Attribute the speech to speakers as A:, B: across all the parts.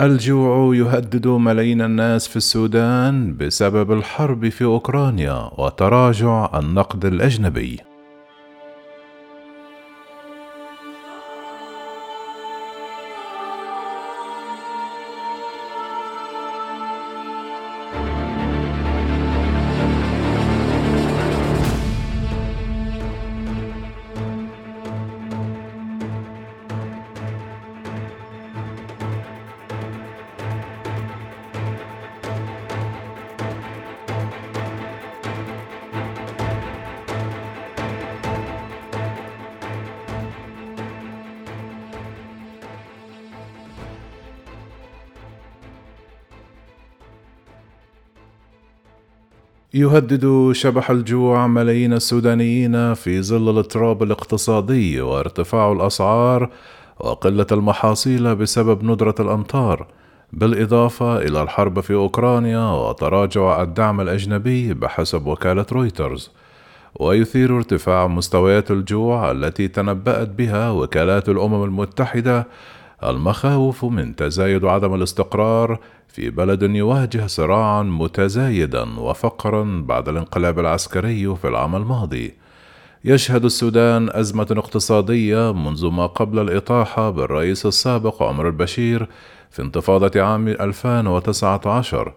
A: الجوع يهدد ملايين الناس في السودان بسبب الحرب في أوكرانيا وتراجع النقد الأجنبي. يهدد شبح الجوع ملايين السودانيين في ظل الاضطراب الاقتصادي وارتفاع الأسعار وقلة المحاصيل بسبب ندرة الأمطار بالإضافة إلى الحرب في أوكرانيا وتراجع الدعم الأجنبي بحسب وكالة رويترز. ويثير ارتفاع مستويات الجوع التي تنبأت بها وكالات الأمم المتحدة المخاوف من تزايد عدم الاستقرار في بلد يواجه صراعا متزايدا وفقرا بعد الانقلاب العسكري في العام الماضي. يشهد السودان أزمة اقتصادية منذ ما قبل الإطاحة بالرئيس السابق عمر البشير في انتفاضة عام 2019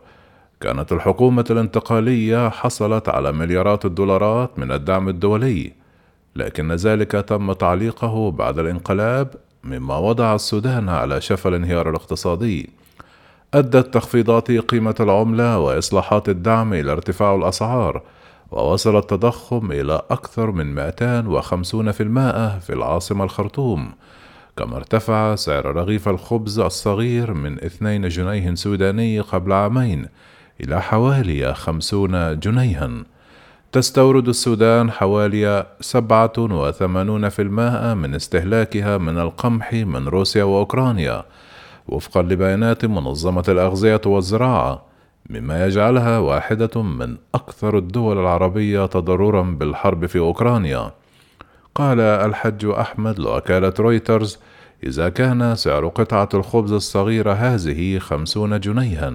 A: كانت الحكومة الانتقالية حصلت على مليارات الدولارات من الدعم الدولي لكن ذلك تم تعليقه بعد الانقلاب مما وضع السودان على شفا الانهيار الاقتصادي. أدت تخفيضات قيمة العملة وإصلاحات الدعم إلى ارتفاع الأسعار ووصل التضخم إلى أكثر من 250% في العاصمة الخرطوم كما ارتفع سعر رغيف الخبز الصغير من 2 جنيه سوداني قبل عامين إلى حوالي 50 جنيها. تستورد السودان حوالي 87% من استهلاكها من القمح من روسيا وأوكرانيا وفقا لبيانات منظمة الأغذية والزراعة مما يجعلها واحدة من أكثر الدول العربية تضررا بالحرب في أوكرانيا قال الحج أحمد لوكالة رويترز إذا كان سعر قطعة الخبز الصغيرة هذه خمسون جنيها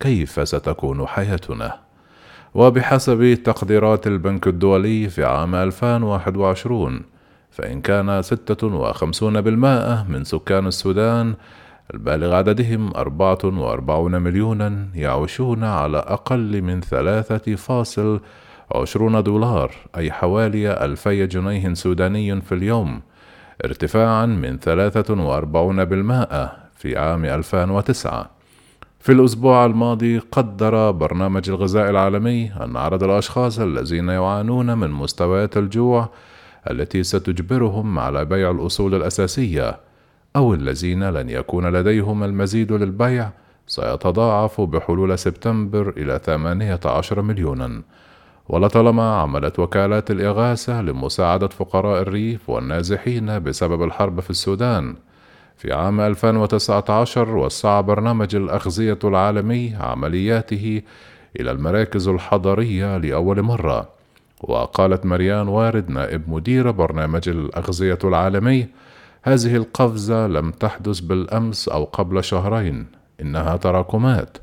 A: كيف ستكون حياتنا؟ وبحسب تقديرات البنك الدولي في عام 2021 فإن كان 56% من سكان السودان البالغ عددهم أربعة وأربعون مليونا يعيشون على أقل من ثلاثة فاصل عشرون دولار أي حوالي ألفي جنيه سوداني في اليوم ارتفاعا من ثلاثة وأربعون بالمائة في عام 2009 في الأسبوع الماضي قدر برنامج الغذاء العالمي أن عدد الأشخاص الذين يعانون من مستويات الجوع التي ستجبرهم على بيع الأصول الأساسية أو الذين لن يكون لديهم المزيد للبيع سيتضاعف بحلول سبتمبر إلى 18 مليونا. ولطالما عملت وكالات الإغاثة لمساعدة فقراء الريف والنازحين بسبب الحرب في السودان في عام 2019 وسع برنامج الأغذية العالمي عملياته إلى المراكز الحضرية لأول مرة. وقالت مريان وارد نائب مدير برنامج الأغذية العالمي هذه القفزة لم تحدث بالأمس أو قبل شهرين إنها تراكمات.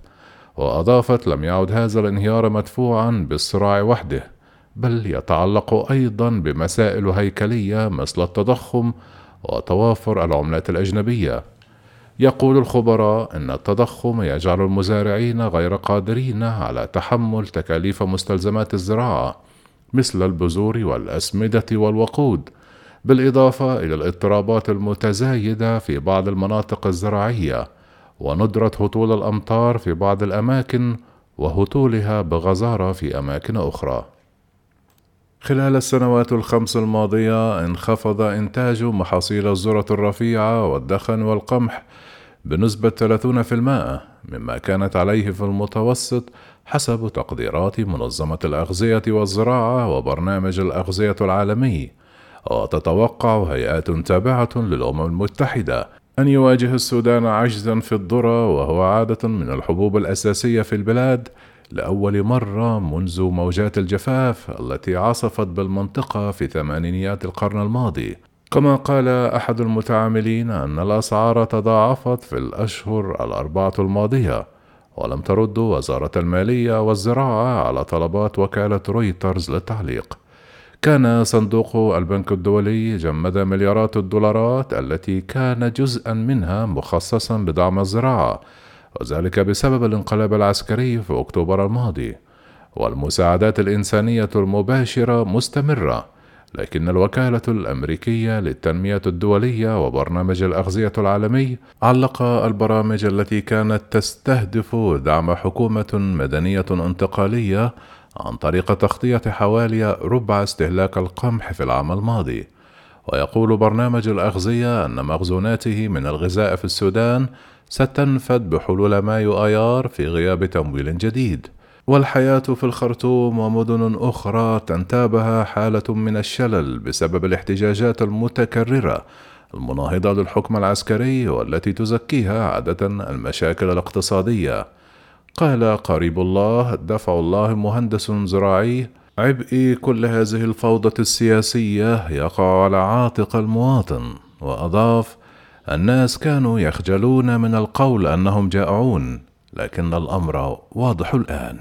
A: وأضافت لم يعد هذا الانهيار مدفوعا بالصراع وحده بل يتعلق أيضا بمسائل هيكلية مثل التضخم وتوافر العملات الأجنبية. يقول الخبراء إن التضخم يجعل المزارعين غير قادرين على تحمل تكاليف مستلزمات الزراعة مثل البذور والأسمدة والوقود بالإضافة إلى الاضطرابات المتزايدة في بعض المناطق الزراعية وندرة هطول الأمطار في بعض الأماكن وهطولها بغزارة في أماكن أخرى. خلال السنوات الخمس الماضية انخفض إنتاج محاصيل الذرة الرفيعة والدخن والقمح بنسبة 30% مما كانت عليه في المتوسط حسب تقديرات منظمة الأغذية والزراعة وبرنامج الأغذية العالمي. وتتوقع هيئات تابعة للأمم المتحدة أن يواجه السودان عجزا في الذرة وهو عادة من الحبوب الأساسية في البلاد لأول مرة منذ موجات الجفاف التي عصفت بالمنطقة في ثمانينيات القرن الماضي. كما قال أحد المتعاملين أن الأسعار تضاعفت في الأشهر الأربعة الماضية ولم ترد وزارة المالية والزراعة على طلبات وكالة رويترز للتعليق. كان صندوق البنك الدولي جمد مليارات الدولارات التي كان جزءا منها مخصصا لدعم الزراعة وذلك بسبب الانقلاب العسكري في أكتوبر الماضي والمساعدات الإنسانية المباشرة مستمرة لكن الوكالة الأمريكية للتنمية الدولية وبرنامج الأغذية العالمي علق البرامج التي كانت تستهدف دعم حكومة مدنية انتقالية عن طريق تغطية حوالي ربع استهلاك القمح في العام الماضي. ويقول برنامج الأغذية أن مخزوناته من الغذاء في السودان ستنفد بحلول مايو آيار في غياب تمويل جديد. والحياة في الخرطوم ومدن أخرى تنتابها حالة من الشلل بسبب الاحتجاجات المتكررة. المناهضة للحكم العسكري والتي تزكيها عادة المشاكل الاقتصادية. قال قريب الله دفع الله مهندس زراعي عبء كل هذه الفوضى السياسية يقع على عاتق المواطن. وأضاف الناس كانوا يخجلون من القول أنهم جائعون لكن الأمر واضح الآن.